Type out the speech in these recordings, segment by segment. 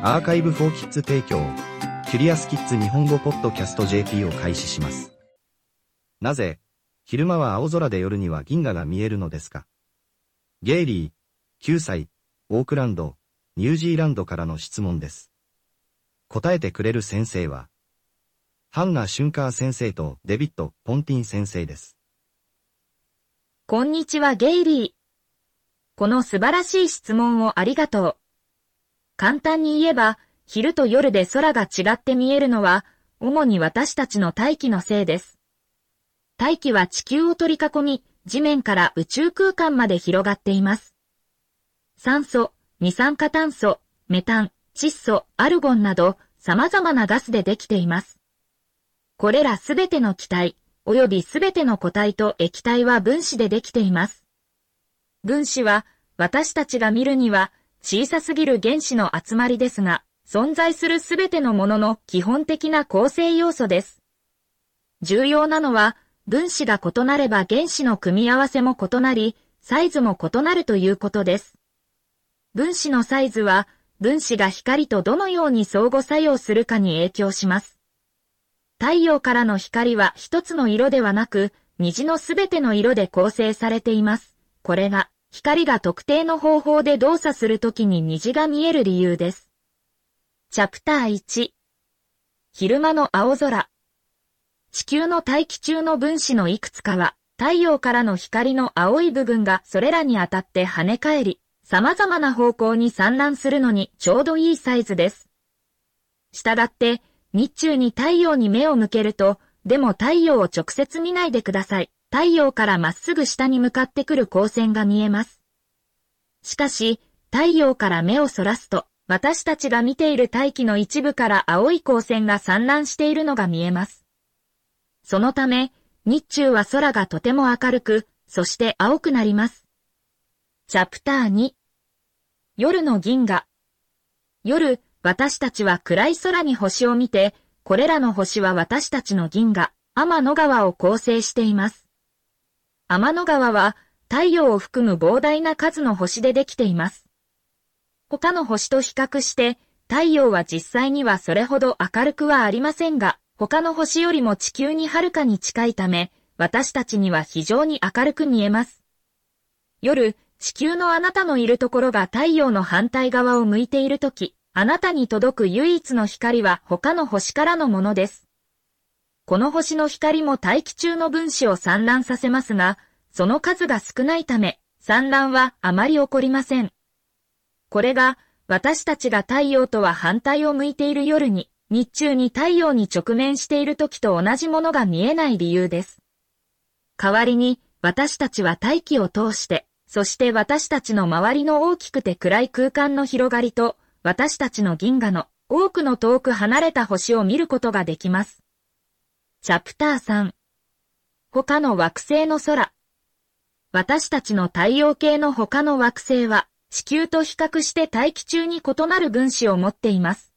アーカイブフォーキッズ提供、キュリアスキッズ日本語ポッドキャスト JP を開始します。なぜ、昼間は青空で夜には銀河が見えるのですか？ゲイリー、9歳、オークランド、ニュージーランドからの質問です。答えてくれる先生は、ハンナ・シュンカー先生とデビッド・ポンティン先生です。こんにちはゲイリー。この素晴らしい質問をありがとう。簡単に言えば、昼と夜で空が違って見えるのは、主に私たちの大気のせいです。大気は地球を取り囲み、地面から宇宙空間まで広がっています。酸素、二酸化炭素、メタン、窒素、アルゴンなど様々なガスでできています。これらすべての気体、及びすべての固体と液体は分子でできています。分子は私たちが見るには小さすぎる原子の集まりですが、存在するすべてのものの基本的な構成要素です。重要なのは、分子が異なれば原子の組み合わせも異なり、サイズも異なるということです。分子のサイズは、分子が光とどのように相互作用するかに影響します。太陽からの光は一つの色ではなく、虹のすべての色で構成されています。これが光が特定の方法で動作するときに虹が見える理由です。チャプター1昼間の青空地球の大気中の分子のいくつかは、太陽からの光の青い部分がそれらに当たって跳ね返り、様々な方向に散乱するのにちょうどいいサイズです。したがって、日中に太陽に目を向けると、でも太陽を直接見ないでください。太陽からまっすぐ下に向かってくる光線が見えます。しかし、太陽から目をそらすと、私たちが見ている大気の一部から青い光線が散乱しているのが見えます。そのため、日中は空がとても明るく、そして青くなります。チャプター2夜の銀河夜、私たちは暗い空に星を見て、これらの星は私たちの銀河、天の川を構成しています。天の川は太陽を含む膨大な数の星でできています。他の星と比較して太陽は実際にはそれほど明るくはありませんが、他の星よりも地球にはるかに近いため、私たちには非常に明るく見えます。夜、地球のあなたのいるところが太陽の反対側を向いているとき、あなたに届く唯一の光は他の星からのものです。この星の光も大気中の分子を散乱させますが、その数が少ないため、散乱はあまり起こりません。これが、私たちが太陽とは反対を向いている夜に、日中に太陽に直面している時と同じものが見えない理由です。代わりに、私たちは大気を通して、そして私たちの周りの大きくて暗い空間の広がりと、私たちの銀河の多くの遠く離れた星を見ることができます。チャプター3他の惑星の空私たちの太陽系の他の惑星は地球と比較して大気中に異なる分子を持っています。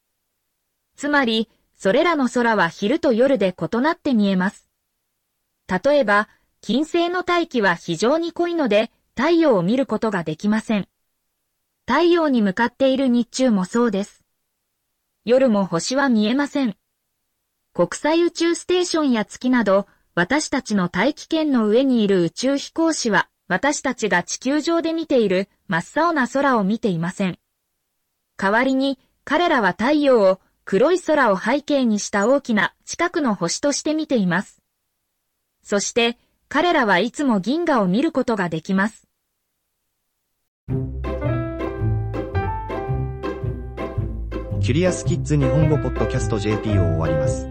つまり、それらの空は昼と夜で異なって見えます。例えば、金星の大気は非常に濃いので太陽を見ることができません。太陽に向かっている日中もそうです。夜も星は見えません。国際宇宙ステーションや月など、私たちの大気圏の上にいる宇宙飛行士は、私たちが地球上で見ている真っ青な空を見ていません。代わりに、彼らは太陽を黒い空を背景にした大きな近くの星として見ています。そして、彼らはいつも銀河を見ることができます。キュリアスキッズ日本語ポッドキャスト JP を終わります。